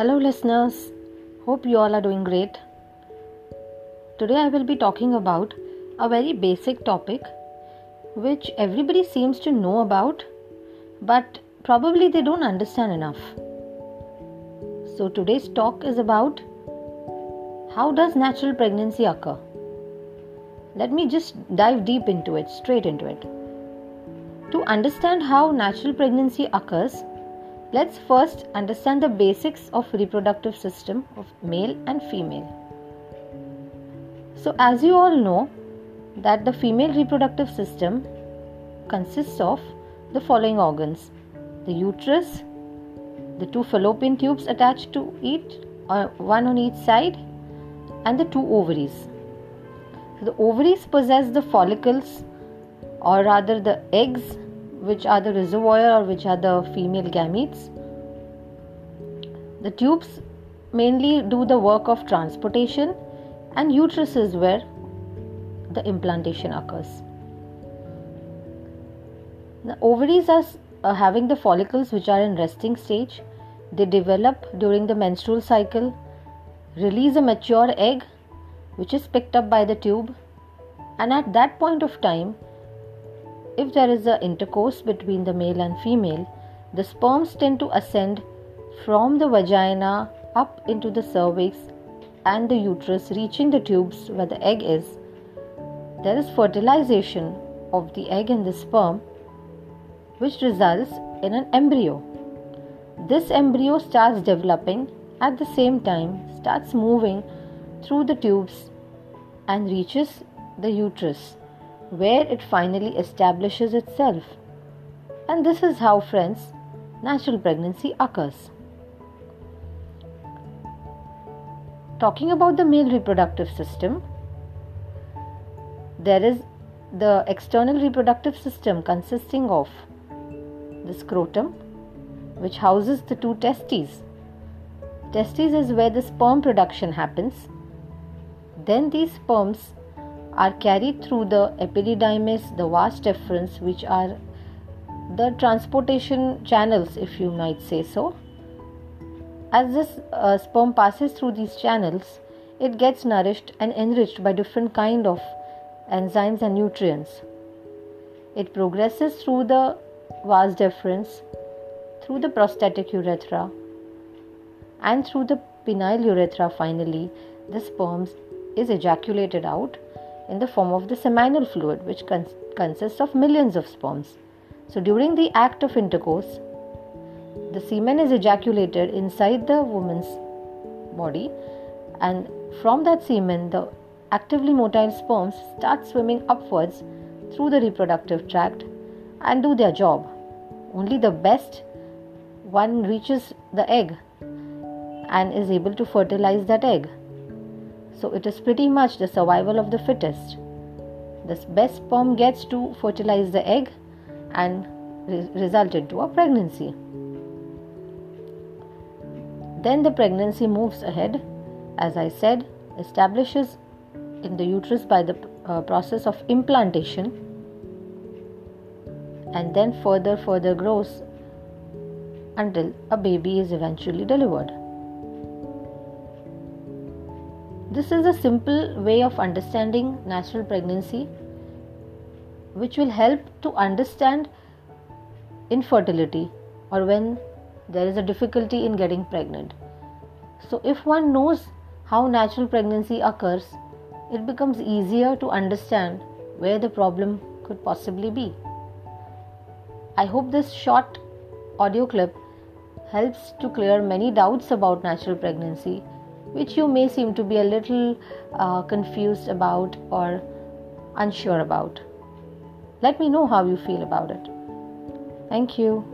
Hello, listeners. Hope you all are doing great. Today, I will be talking about a very basic topic which everybody seems to know about, but probably they don't understand enough. So, today's talk is about how does natural pregnancy occur? Let me just dive deep into it, straight into it. To understand how natural pregnancy occurs, let's first understand the basics of reproductive system of male and female. So as you all know that the female reproductive system consists of the following organs: the uterus, the two fallopian tubes attached to it, uh, one on each side, and the two ovaries. So the ovaries possess the follicles or rather the eggs which are the reservoir or which are the female gametes. The tubes mainly do the work of transportation and uterus is where the implantation occurs. The ovaries are uh, having the follicles which are in resting stage. They develop during the menstrual cycle, release a mature egg which is picked up by the tube and at that point of time if there is an intercourse between the male and female, the sperms tend to ascend from the vagina up into the cervix and the uterus, reaching the tubes where the egg is. There is fertilization of the egg and the sperm, which results in an embryo. This embryo starts developing at the same time, starts moving through the tubes and reaches the uterus where it finally establishes itself. And this is how, friends, natural pregnancy occurs. Talking about the male reproductive system, there is the external reproductive system consisting of the scrotum, which houses the two testes. Testes is where the sperm production happens. Then these sperms are carried through the epididymis, the vas deferens, which are the transportation channels, if you might say so. As this uh, sperm passes through these channels, it gets nourished and enriched by different kind of enzymes and nutrients. It progresses through the vas deferens, through the prostatic urethra, and through the penile urethra. Finally, the sperms is ejaculated out in the form of the seminal fluid, which cons- consists of millions of sperms. So, during the act of intercourse, the semen is ejaculated inside the woman's body, and from that semen, the actively motile sperms start swimming upwards through the reproductive tract and do their job. Only the best one reaches the egg and is able to fertilize that egg. So it is pretty much the survival of the fittest. The best sperm gets to fertilize the egg and re- result into a pregnancy. Then the pregnancy moves ahead, as I said, establishes in the uterus by the uh, process of implantation and then further further grows until a baby is eventually delivered. This is a simple way of understanding natural pregnancy which will help to understand infertility or when there is a difficulty in getting pregnant. So, if one knows how natural pregnancy occurs, it becomes easier to understand where the problem could possibly be. I hope this short audio clip helps to clear many doubts about natural pregnancy which you may seem to be a little uh, confused about or unsure about. Let me know how you feel about it. Thank you.